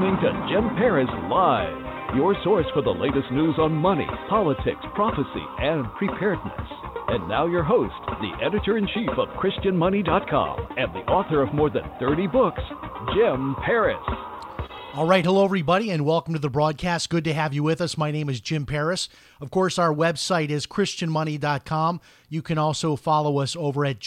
Listening to Jim Paris Live, your source for the latest news on money, politics, prophecy, and preparedness. And now, your host, the editor in chief of ChristianMoney.com and the author of more than 30 books, Jim Paris. All right, hello everybody, and welcome to the broadcast. Good to have you with us. My name is Jim Paris. Of course, our website is ChristianMoney.com. You can also follow us over at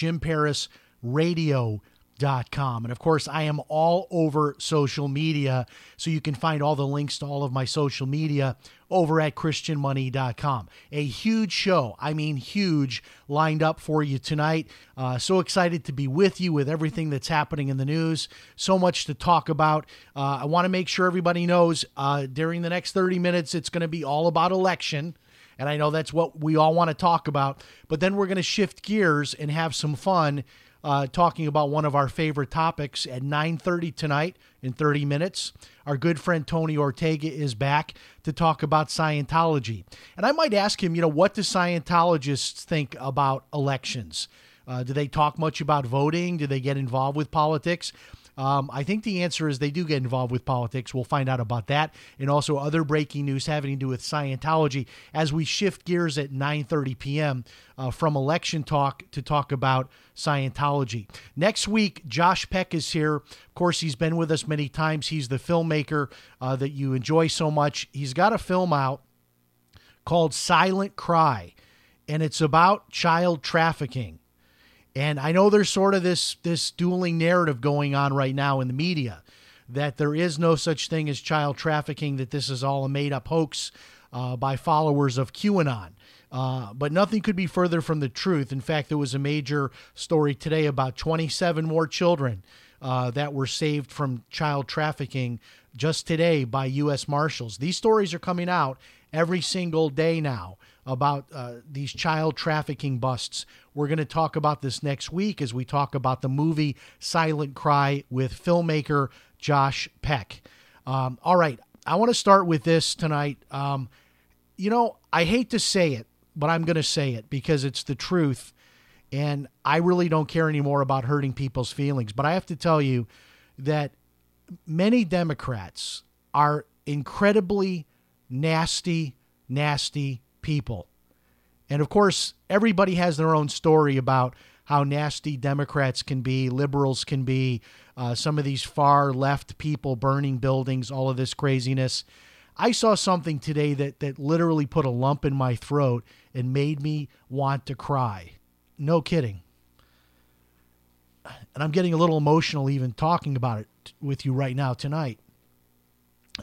JimParisRadio.com. And of course, I am all over social media, so you can find all the links to all of my social media over at ChristianMoney.com. A huge show, I mean, huge, lined up for you tonight. Uh, so excited to be with you with everything that's happening in the news. So much to talk about. Uh, I want to make sure everybody knows uh, during the next 30 minutes, it's going to be all about election. And I know that's what we all want to talk about. But then we're going to shift gears and have some fun uh, talking about one of our favorite topics at 9.30 tonight in 30 minutes. Our good friend tony ortega is back to talk about scientology. And i might ask him you know what do scientologists think about elections? Uh, do they talk much about voting? Do they get involved with politics um, I think the answer is they do get involved with politics. We'll find out about that, and also other breaking news having to do with Scientology as we shift gears at 9:30 p.m. Uh, from election talk to talk about Scientology. Next week, Josh Peck is here. Of course, he's been with us many times. He's the filmmaker uh, that you enjoy so much. He's got a film out called Silent Cry, and it's about child trafficking. And I know there's sort of this this dueling narrative going on right now in the media that there is no such thing as child trafficking, that this is all a made up hoax uh, by followers of QAnon. Uh, but nothing could be further from the truth. In fact, there was a major story today about 27 more children uh, that were saved from child trafficking just today by U.S. Marshals. These stories are coming out every single day now about uh, these child trafficking busts. We're going to talk about this next week as we talk about the movie Silent Cry with filmmaker Josh Peck. Um, all right, I want to start with this tonight. Um, you know, I hate to say it, but I'm going to say it because it's the truth. And I really don't care anymore about hurting people's feelings. But I have to tell you that many Democrats are incredibly nasty, nasty people. And of course, everybody has their own story about how nasty Democrats can be, liberals can be, uh, some of these far left people burning buildings, all of this craziness. I saw something today that, that literally put a lump in my throat and made me want to cry. No kidding. And I'm getting a little emotional even talking about it with you right now tonight.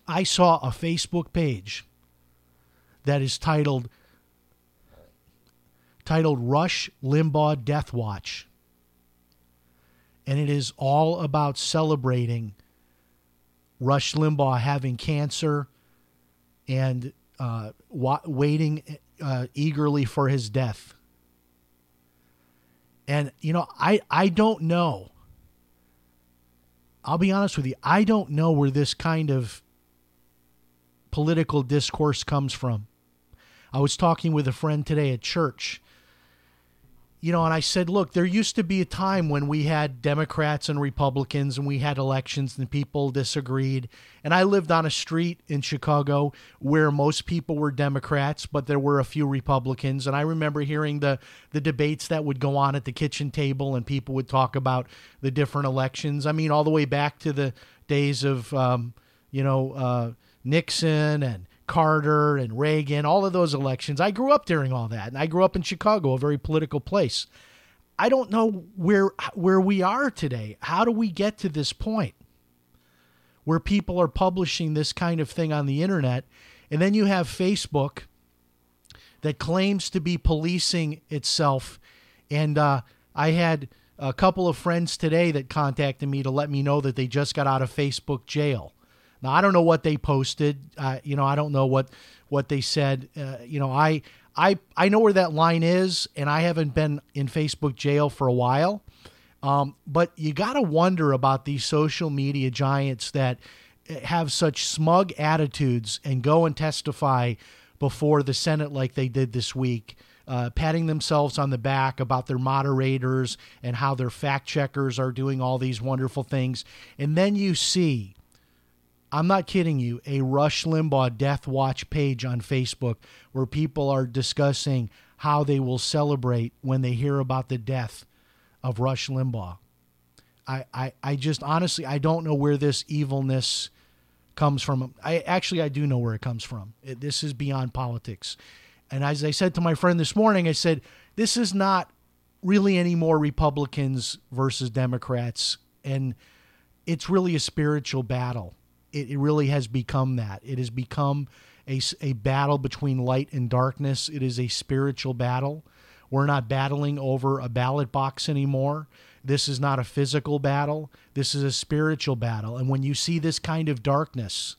I saw a Facebook page that is titled titled Rush Limbaugh Death Watch. And it is all about celebrating Rush Limbaugh having cancer and uh, wa- waiting uh, eagerly for his death. And, you know, I, I don't know. I'll be honest with you. I don't know where this kind of political discourse comes from. I was talking with a friend today at church, you know, and I said, look, there used to be a time when we had Democrats and Republicans and we had elections and people disagreed. And I lived on a street in Chicago where most people were Democrats, but there were a few Republicans. And I remember hearing the, the debates that would go on at the kitchen table and people would talk about the different elections. I mean, all the way back to the days of, um, you know, uh, Nixon and Carter and Reagan, all of those elections. I grew up during all that, and I grew up in Chicago, a very political place. I don't know where where we are today. How do we get to this point where people are publishing this kind of thing on the internet, and then you have Facebook that claims to be policing itself And uh, I had a couple of friends today that contacted me to let me know that they just got out of Facebook jail. Now I don't know what they posted. Uh, you know, I don't know what what they said. Uh, you know, I I I know where that line is, and I haven't been in Facebook jail for a while. Um, but you got to wonder about these social media giants that have such smug attitudes and go and testify before the Senate like they did this week. Uh, patting themselves on the back about their moderators and how their fact checkers are doing all these wonderful things. And then you see I'm not kidding you, a Rush Limbaugh Death Watch page on Facebook where people are discussing how they will celebrate when they hear about the death of Rush Limbaugh. I, I, I just honestly I don't know where this evilness comes from. I actually I do know where it comes from. It, this is beyond politics. And as I said to my friend this morning, I said this is not really any more Republicans versus Democrats and it's really a spiritual battle it, it really has become that. It has become a, a battle between light and darkness. It is a spiritual battle. We're not battling over a ballot box anymore. This is not a physical battle. This is a spiritual battle. And when you see this kind of darkness,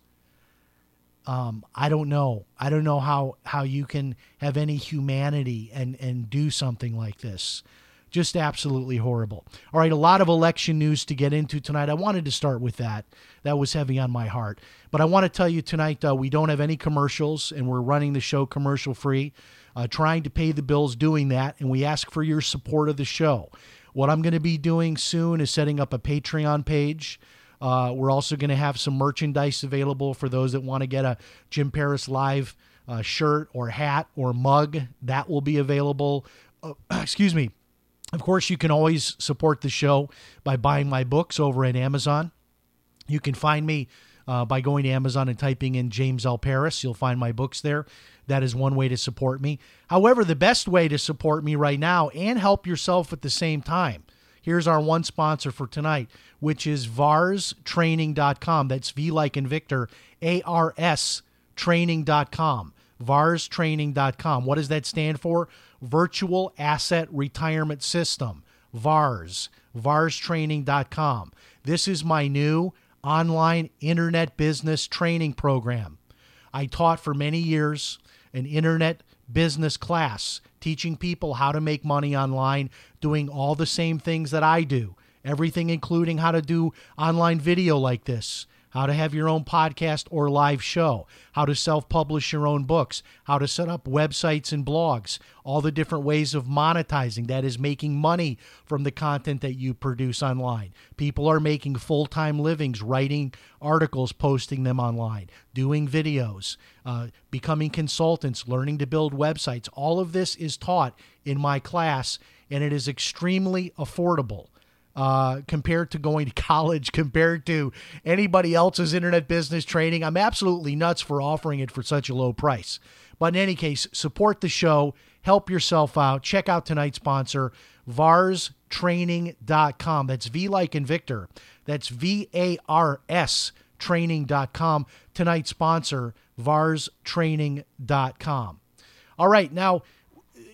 um, I don't know. I don't know how, how you can have any humanity and, and do something like this. Just absolutely horrible. All right, a lot of election news to get into tonight. I wanted to start with that. That was heavy on my heart. But I want to tell you tonight uh, we don't have any commercials and we're running the show commercial free, uh, trying to pay the bills doing that. And we ask for your support of the show. What I'm going to be doing soon is setting up a Patreon page. Uh, we're also going to have some merchandise available for those that want to get a Jim Paris Live uh, shirt or hat or mug. That will be available. Uh, excuse me of course, you can always support the show by buying my books over at Amazon. You can find me uh, by going to Amazon and typing in James L. Paris. You'll find my books there. That is one way to support me. However, the best way to support me right now and help yourself at the same time. Here's our one sponsor for tonight, which is varstraining.com. That's V like in Victor, A R S training.com. varstraining.com. What does that stand for? Virtual Asset Retirement System, VARS, varstraining.com. This is my new online internet business training program. I taught for many years an internet business class, teaching people how to make money online, doing all the same things that I do. Everything, including how to do online video like this, how to have your own podcast or live show, how to self publish your own books, how to set up websites and blogs, all the different ways of monetizing that is making money from the content that you produce online. People are making full time livings writing articles, posting them online, doing videos, uh, becoming consultants, learning to build websites. All of this is taught in my class, and it is extremely affordable uh, compared to going to college, compared to anybody else's internet business training. I'm absolutely nuts for offering it for such a low price. But in any case, support the show, help yourself out. Check out tonight's sponsor, varstraining.com. That's V like in Victor. That's V A R S training.com. Tonight's sponsor, varstraining.com. All right, now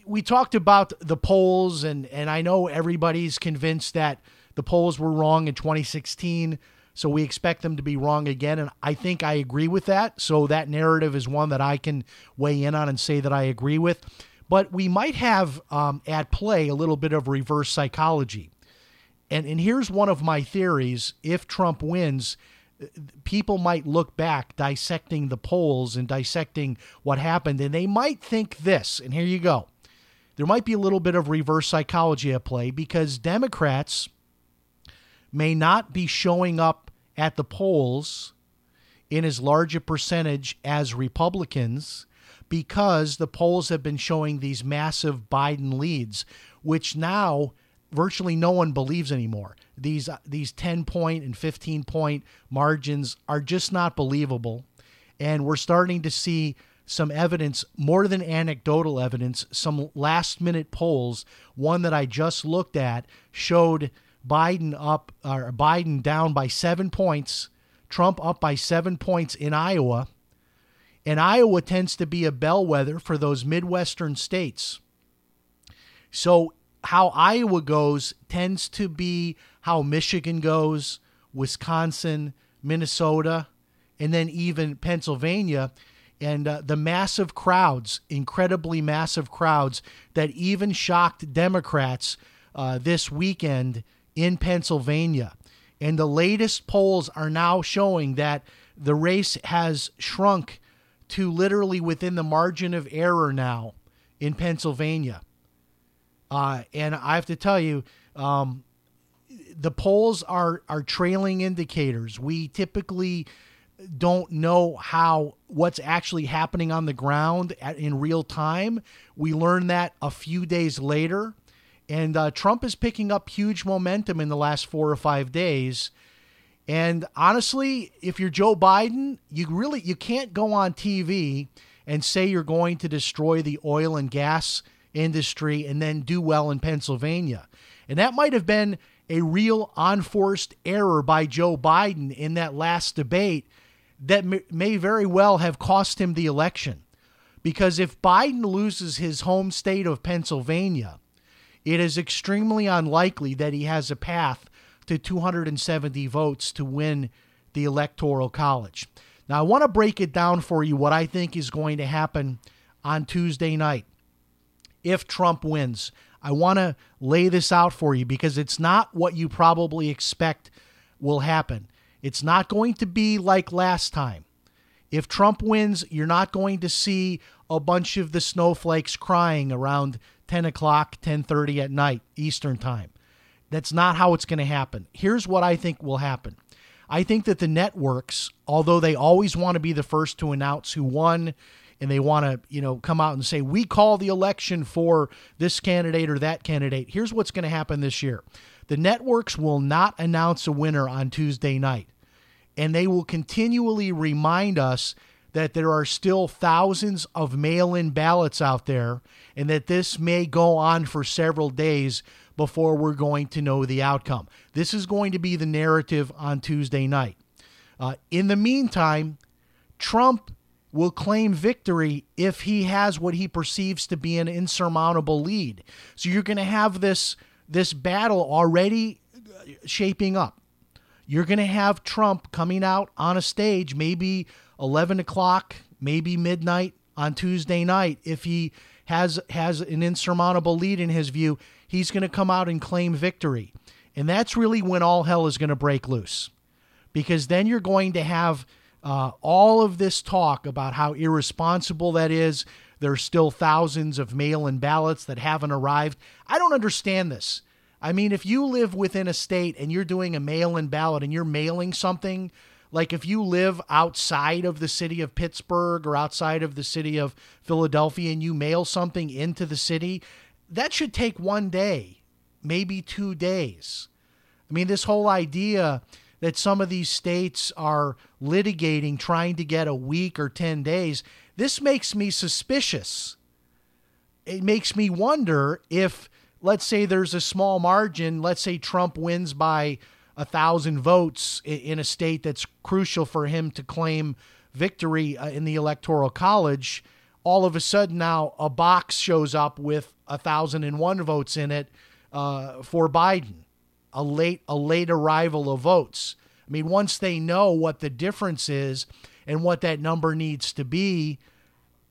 we talked about the polls, and and I know everybody's convinced that the polls were wrong in 2016. So we expect them to be wrong again. And I think I agree with that. So that narrative is one that I can weigh in on and say that I agree with. But we might have um, at play a little bit of reverse psychology. And, and here's one of my theories if Trump wins, people might look back dissecting the polls and dissecting what happened, and they might think this. And here you go there might be a little bit of reverse psychology at play because Democrats may not be showing up at the polls in as large a percentage as Republicans because the polls have been showing these massive Biden leads, which now virtually no one believes anymore. These these 10 point and 15 point margins are just not believable. And we're starting to see some evidence, more than anecdotal evidence, some last minute polls. One that I just looked at showed Biden up or Biden down by 7 points, Trump up by 7 points in Iowa. And Iowa tends to be a bellwether for those Midwestern states. So how Iowa goes tends to be how Michigan goes, Wisconsin, Minnesota, and then even Pennsylvania. And uh, the massive crowds, incredibly massive crowds that even shocked Democrats uh, this weekend in Pennsylvania. And the latest polls are now showing that the race has shrunk to literally within the margin of error now in Pennsylvania. Uh, and I have to tell you, um, the polls are are trailing indicators. We typically don't know how what's actually happening on the ground at, in real time. We learn that a few days later, and uh, Trump is picking up huge momentum in the last four or five days. And honestly, if you're Joe Biden, you really you can't go on TV and say you're going to destroy the oil and gas industry and then do well in Pennsylvania. And that might have been a real unforced error by Joe Biden in that last debate that may very well have cost him the election. Because if Biden loses his home state of Pennsylvania, it is extremely unlikely that he has a path to 270 votes to win the Electoral College. Now, I want to break it down for you what I think is going to happen on Tuesday night if Trump wins. I want to lay this out for you because it's not what you probably expect will happen. It's not going to be like last time. If Trump wins, you're not going to see a bunch of the snowflakes crying around 10 o'clock, 10:30 at night Eastern time. That's not how it's going to happen. Here's what I think will happen. I think that the networks, although they always want to be the first to announce who won and they want to, you know, come out and say, we call the election for this candidate or that candidate. Here's what's going to happen this year the networks will not announce a winner on Tuesday night, and they will continually remind us that there are still thousands of mail in ballots out there and that this may go on for several days before we're going to know the outcome. This is going to be the narrative on Tuesday night. Uh, in the meantime, Trump will claim victory if he has what he perceives to be an insurmountable lead. So you're going to have this this battle already shaping up. You're going to have Trump coming out on a stage, maybe 11 o'clock, maybe midnight on Tuesday night. If he has has an insurmountable lead in his view, he's going to come out and claim victory. And that's really when all hell is going to break loose. Because then you're going to have uh, all of this talk about how irresponsible that is. There's still thousands of mail in ballots that haven't arrived. I don't understand this. I mean, if you live within a state and you're doing a mail in ballot and you're mailing something, like if you live outside of the city of Pittsburgh or outside of the city of Philadelphia and you mail something into the city, that should take one day, maybe two days. I mean, this whole idea that some of these states are litigating trying to get a week or 10 days, this makes me suspicious. It makes me wonder if, let's say, there's a small margin, let's say Trump wins by a thousand votes in a state that's crucial for him to claim victory uh, in the electoral college. All of a sudden, now a box shows up with a thousand and one votes in it uh, for Biden a late a late arrival of votes. I mean, once they know what the difference is and what that number needs to be,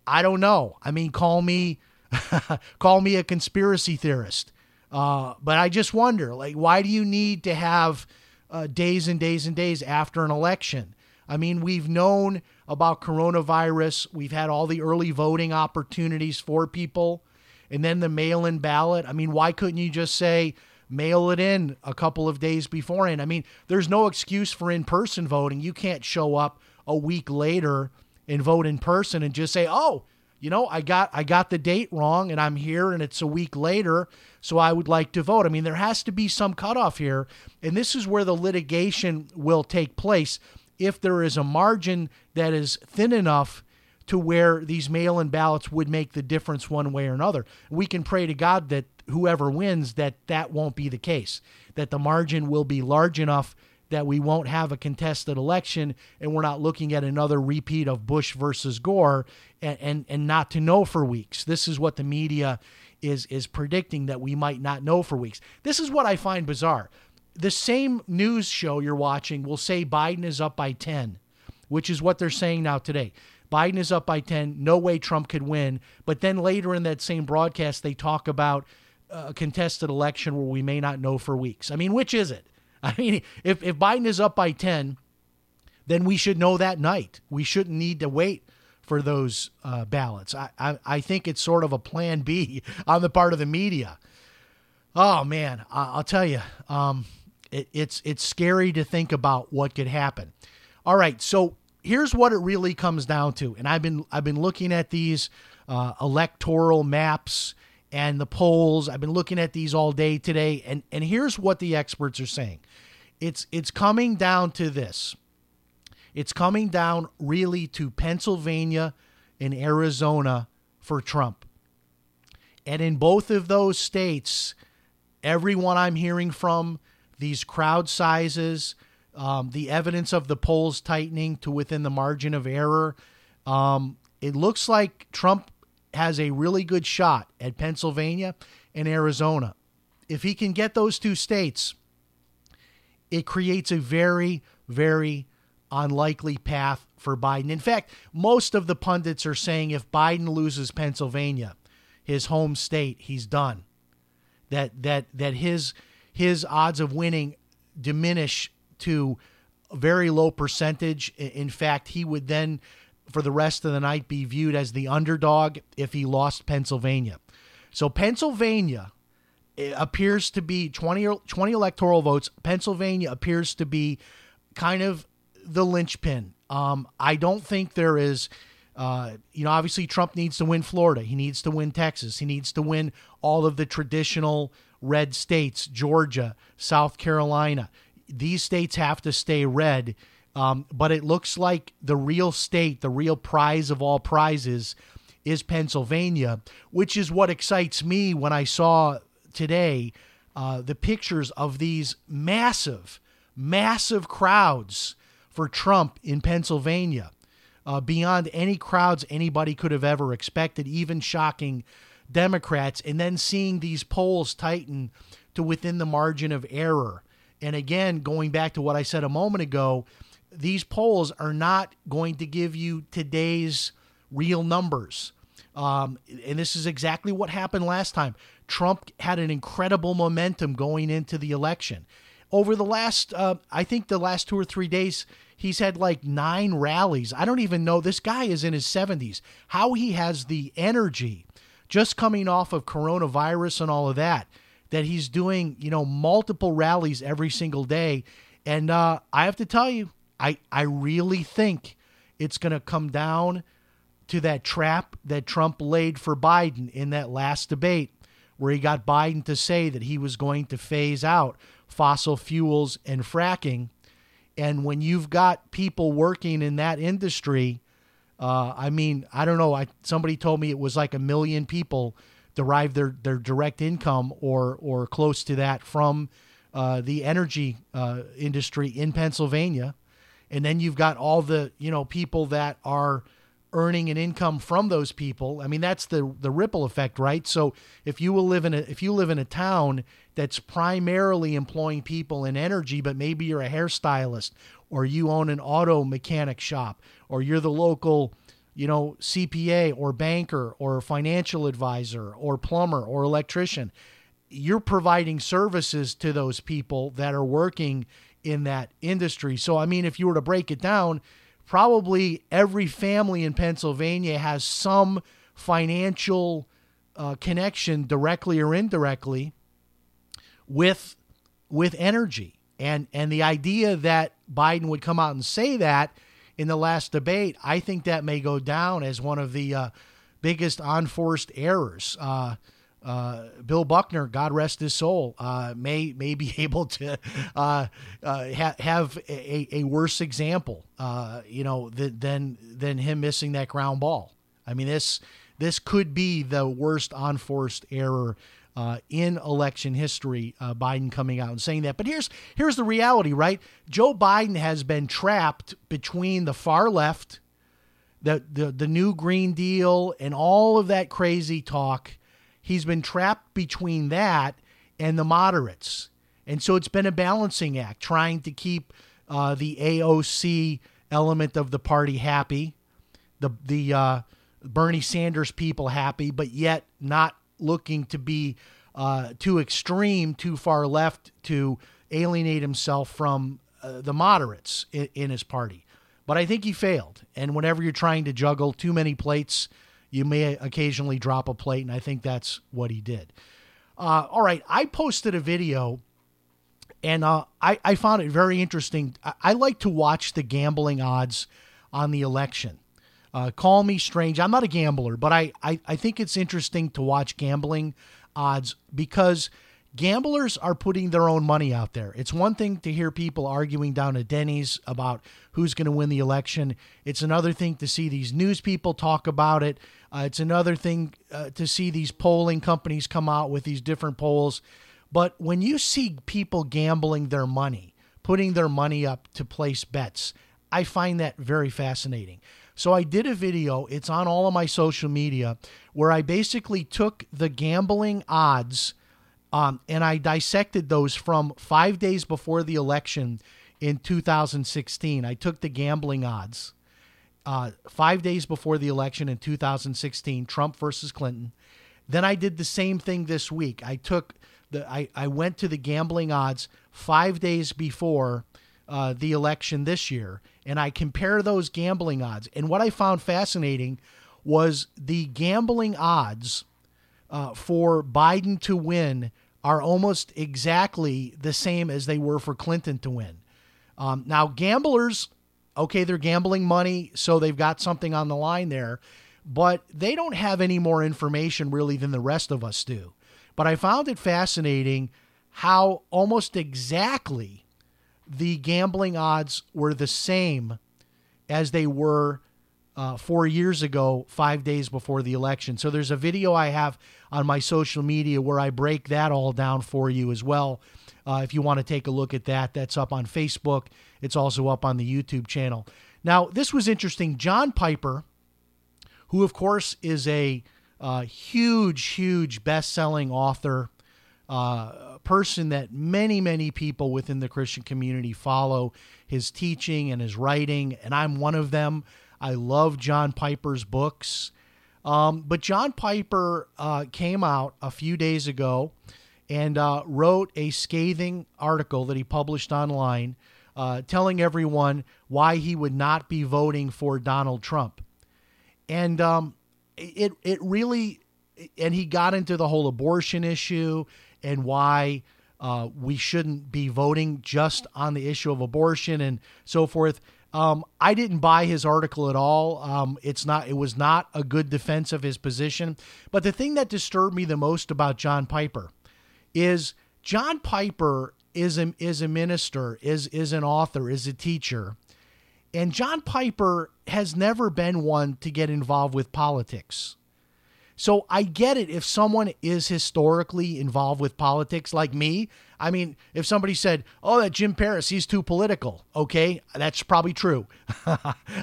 I don't know. I mean, call me call me a conspiracy theorist, uh, but I just wonder, like, why do you need to have uh, days and days and days after an election? I mean, we've known about coronavirus. We've had all the early voting opportunities for people, and then the mail-in ballot. I mean, why couldn't you just say? mail it in a couple of days beforehand. I mean, there's no excuse for in person voting. You can't show up a week later and vote in person and just say, "Oh, you know, I got I got the date wrong and I'm here and it's a week later, so I would like to vote." I mean, there has to be some cutoff here, and this is where the litigation will take place if there is a margin that is thin enough to where these mail-in ballots would make the difference one way or another. We can pray to God that whoever wins that that won't be the case that the margin will be large enough that we won't have a contested election and we're not looking at another repeat of Bush versus Gore and, and, and not to know for weeks. This is what the media is is predicting that we might not know for weeks. This is what I find bizarre. The same news show you're watching will say Biden is up by 10, which is what they're saying now today. Biden is up by 10. No way Trump could win. But then later in that same broadcast, they talk about a contested election where we may not know for weeks. I mean, which is it? I mean, if, if Biden is up by 10, then we should know that night. We shouldn't need to wait for those uh, ballots. I, I, I, think it's sort of a plan B on the part of the media. Oh, man, I, will tell you, um, it, it's, it's scary to think about what could happen. All right, so here's what it really comes down to. And I've been, I've been looking at these uh, electoral maps and the polls. I've been looking at these all day today, and and here's what the experts are saying. It's it's coming down to this. It's coming down really to Pennsylvania and Arizona for Trump. And in both of those states, everyone I'm hearing from, these crowd sizes, um, the evidence of the polls tightening to within the margin of error, um, it looks like Trump has a really good shot at Pennsylvania and Arizona. If he can get those two states, it creates a very, very unlikely path for Biden. In fact, most of the pundits are saying if Biden loses Pennsylvania, his home state, he's done. That that that his his odds of winning diminish to a very low percentage. In fact, he would then for the rest of the night be viewed as the underdog if he lost Pennsylvania. So Pennsylvania appears to be 20, 20 electoral votes. Pennsylvania appears to be kind of the linchpin. Um, I don't think there is. Uh, you know, obviously Trump needs to win Florida. He needs to win Texas. He needs to win all of the traditional red states, Georgia, South Carolina. These states have to stay red um, but it looks like the real state, the real prize of all prizes, is Pennsylvania, which is what excites me when I saw today uh, the pictures of these massive, massive crowds for Trump in Pennsylvania, uh, beyond any crowds anybody could have ever expected, even shocking Democrats. And then seeing these polls tighten to within the margin of error. And again, going back to what I said a moment ago, these polls are not going to give you today's real numbers. Um, and this is exactly what happened last time. Trump had an incredible momentum going into the election. Over the last, uh, I think the last two or three days, he's had like nine rallies. I don't even know. This guy is in his 70s. How he has the energy just coming off of coronavirus and all of that, that he's doing, you know, multiple rallies every single day. And uh, I have to tell you, I I really think it's going to come down to that trap that Trump laid for Biden in that last debate where he got Biden to say that he was going to phase out fossil fuels and fracking. And when you've got people working in that industry, uh, I mean, I don't know. I somebody told me it was like a million people derive their, their direct income or or close to that from uh, the energy uh, industry in Pennsylvania and then you've got all the you know people that are earning an income from those people. I mean that's the the ripple effect right? So if you will live in a if you live in a town that's primarily employing people in energy but maybe you're a hairstylist or you own an auto mechanic shop or you're the local you know CPA or banker or financial advisor or plumber or electrician you're providing services to those people that are working in that industry. So, I mean, if you were to break it down, probably every family in Pennsylvania has some financial uh, connection, directly or indirectly, with with energy. And and the idea that Biden would come out and say that in the last debate, I think that may go down as one of the uh, biggest unforced errors. Uh, uh, Bill Buckner, God rest his soul, uh, may may be able to uh, uh, ha- have a, a worse example, uh, you know, than than him missing that ground ball. I mean, this this could be the worst unforced error uh, in election history. Biden coming out and saying that. But here's here's the reality, right? Joe Biden has been trapped between the far left, the the the new Green Deal, and all of that crazy talk. He's been trapped between that and the moderates, and so it's been a balancing act, trying to keep uh, the AOC element of the party happy, the the uh, Bernie Sanders people happy, but yet not looking to be uh, too extreme, too far left to alienate himself from uh, the moderates in, in his party. But I think he failed. And whenever you're trying to juggle too many plates, you may occasionally drop a plate, and I think that's what he did. Uh, all right, I posted a video, and uh, I, I found it very interesting. I, I, like to watch the gambling odds on the election. Uh, call me strange. I'm not a gambler, but I, I, I think it's interesting to watch gambling odds because gamblers are putting their own money out there. It's one thing to hear people arguing down at Denny's about who's going to win the election. It's another thing to see these news people talk about it. Uh, it's another thing uh, to see these polling companies come out with these different polls. But when you see people gambling their money, putting their money up to place bets, I find that very fascinating. So I did a video, it's on all of my social media, where I basically took the gambling odds um, and I dissected those from five days before the election in 2016. I took the gambling odds uh, five days before the election in 2016, Trump versus Clinton. Then I did the same thing this week. I took the I, I went to the gambling odds five days before uh, the election this year, and I compare those gambling odds. And what I found fascinating was the gambling odds uh, for Biden to win are almost exactly the same as they were for Clinton to win. Um, now, gamblers, okay, they're gambling money, so they've got something on the line there, but they don't have any more information really than the rest of us do. But I found it fascinating how almost exactly the gambling odds were the same as they were uh, four years ago, five days before the election. So there's a video I have on my social media where I break that all down for you as well. Uh, if you want to take a look at that, that's up on Facebook. It's also up on the YouTube channel. Now, this was interesting. John Piper, who of course is a uh, huge, huge best selling author, uh, person that many, many people within the Christian community follow his teaching and his writing, and I'm one of them. I love John Piper's books. Um, but John Piper uh, came out a few days ago and uh, wrote a scathing article that he published online uh, telling everyone why he would not be voting for Donald Trump. And um, it, it really, and he got into the whole abortion issue and why uh, we shouldn't be voting just on the issue of abortion and so forth. Um, I didn't buy his article at all. Um, it's not. It was not a good defense of his position. But the thing that disturbed me the most about John Piper is John Piper is a, is a minister, is is an author, is a teacher, and John Piper has never been one to get involved with politics. So I get it if someone is historically involved with politics like me. I mean, if somebody said, "Oh, that Jim Paris, he's too political." Okay, that's probably true.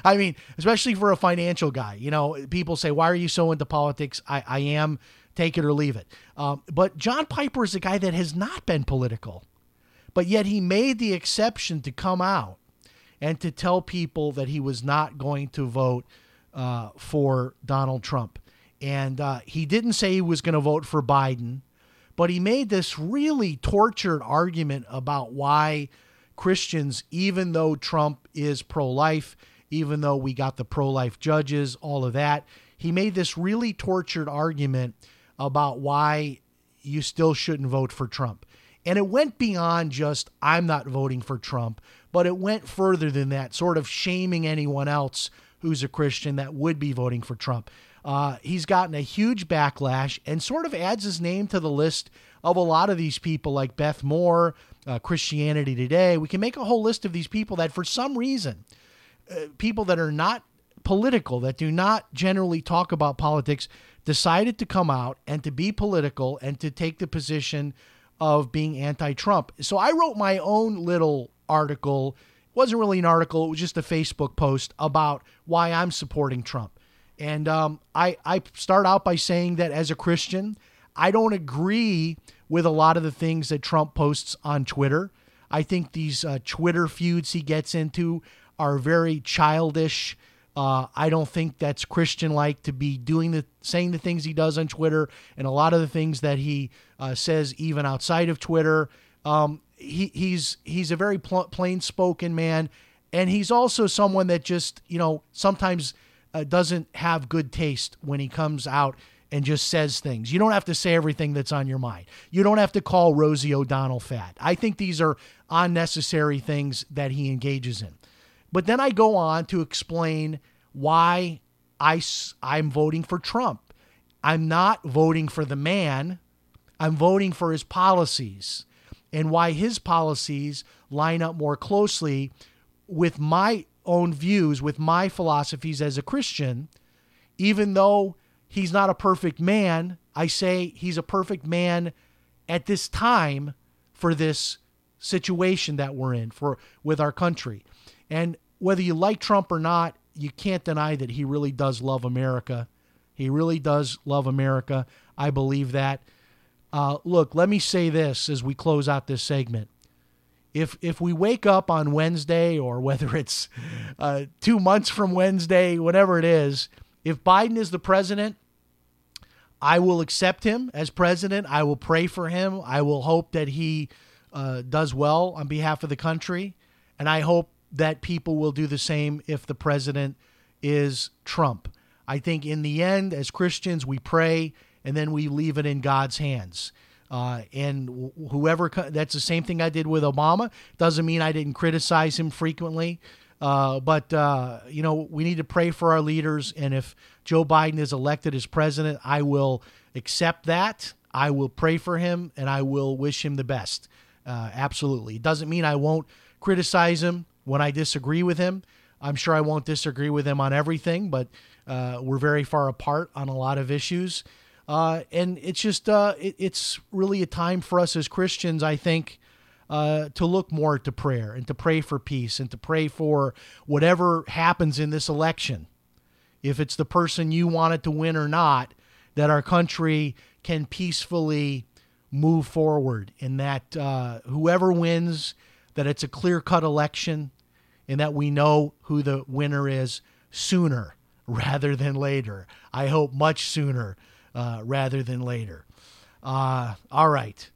I mean, especially for a financial guy. You know, people say, "Why are you so into politics?" I, I am. Take it or leave it. Um, but John Piper is a guy that has not been political, but yet he made the exception to come out and to tell people that he was not going to vote uh, for Donald Trump. And uh, he didn't say he was going to vote for Biden, but he made this really tortured argument about why Christians, even though Trump is pro life, even though we got the pro life judges, all of that, he made this really tortured argument about why you still shouldn't vote for Trump. And it went beyond just, I'm not voting for Trump, but it went further than that, sort of shaming anyone else who's a Christian that would be voting for Trump. Uh, he's gotten a huge backlash and sort of adds his name to the list of a lot of these people like Beth Moore, uh, Christianity Today. We can make a whole list of these people that, for some reason, uh, people that are not political, that do not generally talk about politics, decided to come out and to be political and to take the position of being anti-Trump. So I wrote my own little article. It wasn't really an article; it was just a Facebook post about why I'm supporting Trump. And um, I I start out by saying that as a Christian, I don't agree with a lot of the things that Trump posts on Twitter. I think these uh, Twitter feuds he gets into are very childish. Uh, I don't think that's Christian like to be doing the saying the things he does on Twitter and a lot of the things that he uh, says even outside of Twitter. Um, he, he's he's a very pl- plain spoken man, and he's also someone that just you know sometimes uh, doesn't have good taste when he comes out and just says things. You don't have to say everything that's on your mind. You don't have to call Rosie O'Donnell fat. I think these are unnecessary things that he engages in. But then I go on to explain why I, I'm voting for Trump. I'm not voting for the man, I'm voting for his policies and why his policies line up more closely with my own views, with my philosophies as a Christian, even though he's not a perfect man. I say he's a perfect man at this time for this situation that we're in for with our country. And whether you like Trump or not, you can't deny that he really does love America. He really does love America. I believe that. Uh, look, let me say this as we close out this segment. If if we wake up on Wednesday or whether it's uh, two months from Wednesday, whatever it is, if Biden is the president, I will accept him as president. I will pray for him. I will hope that he uh, does well on behalf of the country. And I hope that people will do the same if the president is Trump. I think in the end, as Christians, we pray and then we leave it in God's hands. Uh, and whoever, that's the same thing I did with Obama. Doesn't mean I didn't criticize him frequently. Uh, but, uh, you know, we need to pray for our leaders. And if Joe Biden is elected as president, I will accept that. I will pray for him and I will wish him the best. Uh, absolutely. It doesn't mean I won't criticize him when I disagree with him. I'm sure I won't disagree with him on everything, but uh, we're very far apart on a lot of issues. Uh, and it's just, it, it's really a time for us as Christians, I think, uh, to look more to prayer and to pray for peace and to pray for whatever happens in this election. If it's the person you wanted to win or not, that our country can peacefully move forward and that uh, whoever wins, that it's a clear cut election and that we know who the winner is sooner rather than later. I hope much sooner uh, rather than later. Uh, all right.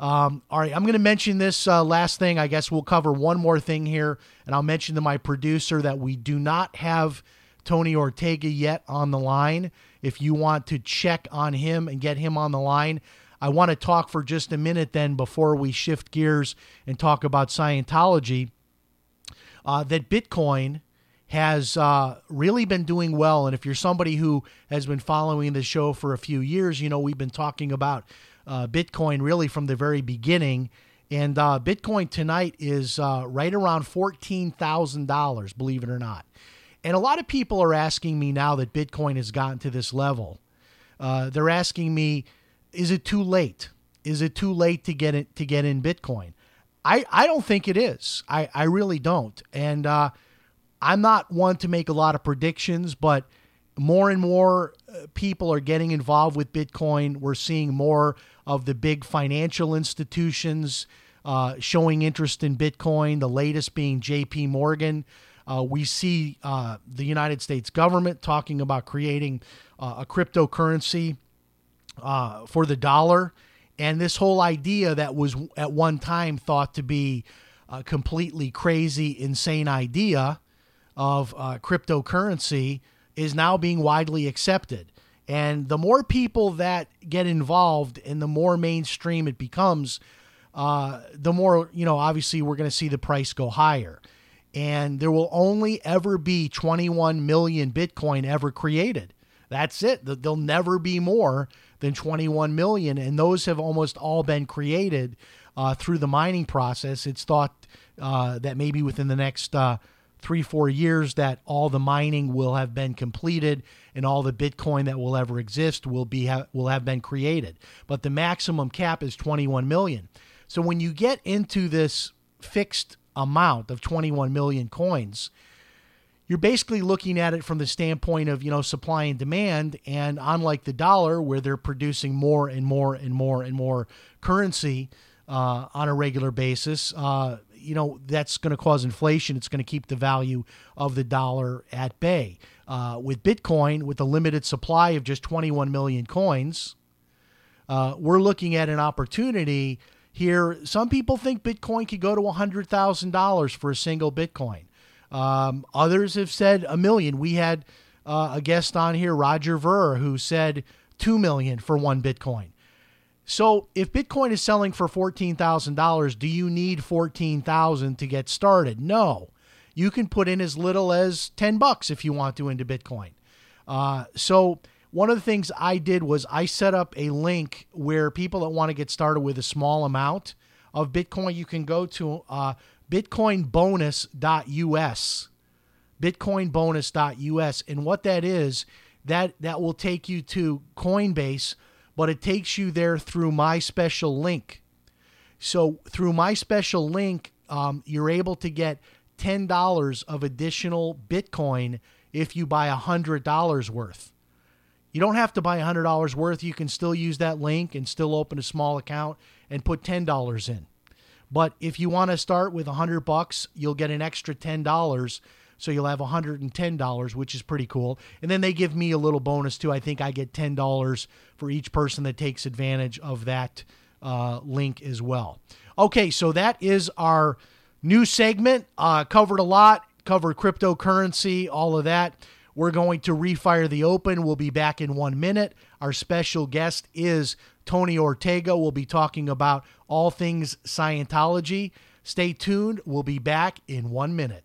Um, all right, I'm going to mention this uh, last thing. I guess we'll cover one more thing here, and I'll mention to my producer that we do not have Tony Ortega yet on the line. If you want to check on him and get him on the line, I want to talk for just a minute then before we shift gears and talk about Scientology. Uh, that Bitcoin has uh, really been doing well. And if you're somebody who has been following the show for a few years, you know we've been talking about uh, Bitcoin really from the very beginning. And uh, Bitcoin tonight is uh, right around $14,000, believe it or not. And a lot of people are asking me now that Bitcoin has gotten to this level. Uh, they're asking me, is it too late? Is it too late to get it to get in Bitcoin? I, I don't think it is. I, I really don't. And uh, I'm not one to make a lot of predictions, but more and more uh, people are getting involved with Bitcoin. We're seeing more of the big financial institutions uh, showing interest in Bitcoin, the latest being JP Morgan. Uh, we see uh, the United States government talking about creating uh, a cryptocurrency uh, for the dollar. And this whole idea that was at one time thought to be a completely crazy, insane idea of cryptocurrency is now being widely accepted. And the more people that get involved and the more mainstream it becomes, uh, the more, you know, obviously we're going to see the price go higher. And there will only ever be 21 million Bitcoin ever created. That's it. There'll never be more than 21 million. And those have almost all been created uh, through the mining process. It's thought uh, that maybe within the next uh, three, four years that all the mining will have been completed and all the Bitcoin that will ever exist will be ha- will have been created. But the maximum cap is 21 million. So when you get into this fixed amount of 21 million coins, you're basically looking at it from the standpoint of you know supply and demand and unlike the dollar where they're producing more and more and more and more currency uh, on a regular basis uh, you know that's going to cause inflation it's going to keep the value of the dollar at bay uh, with bitcoin with a limited supply of just 21 million coins uh, we're looking at an opportunity here some people think bitcoin could go to $100000 for a single bitcoin um, others have said a million. We had uh, a guest on here, Roger Ver, who said two million for one Bitcoin. So if Bitcoin is selling for fourteen thousand dollars, do you need fourteen thousand to get started? No, you can put in as little as ten bucks if you want to into Bitcoin. Uh, so one of the things I did was I set up a link where people that want to get started with a small amount of Bitcoin, you can go to uh, bitcoinbonus.us bitcoinbonus.us and what that is that that will take you to coinbase but it takes you there through my special link. So through my special link um, you're able to get $10 of additional bitcoin if you buy a $100 worth. You don't have to buy a $100 worth. You can still use that link and still open a small account and put $10 in. But if you want to start with a 100 bucks, you'll get an extra $10. So you'll have $110, which is pretty cool. And then they give me a little bonus too. I think I get $10 for each person that takes advantage of that uh, link as well. Okay, so that is our new segment. Uh, covered a lot, covered cryptocurrency, all of that. We're going to refire the open. We'll be back in one minute. Our special guest is Tony Ortega. We'll be talking about all things Scientology. Stay tuned. We'll be back in one minute.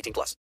18 plus.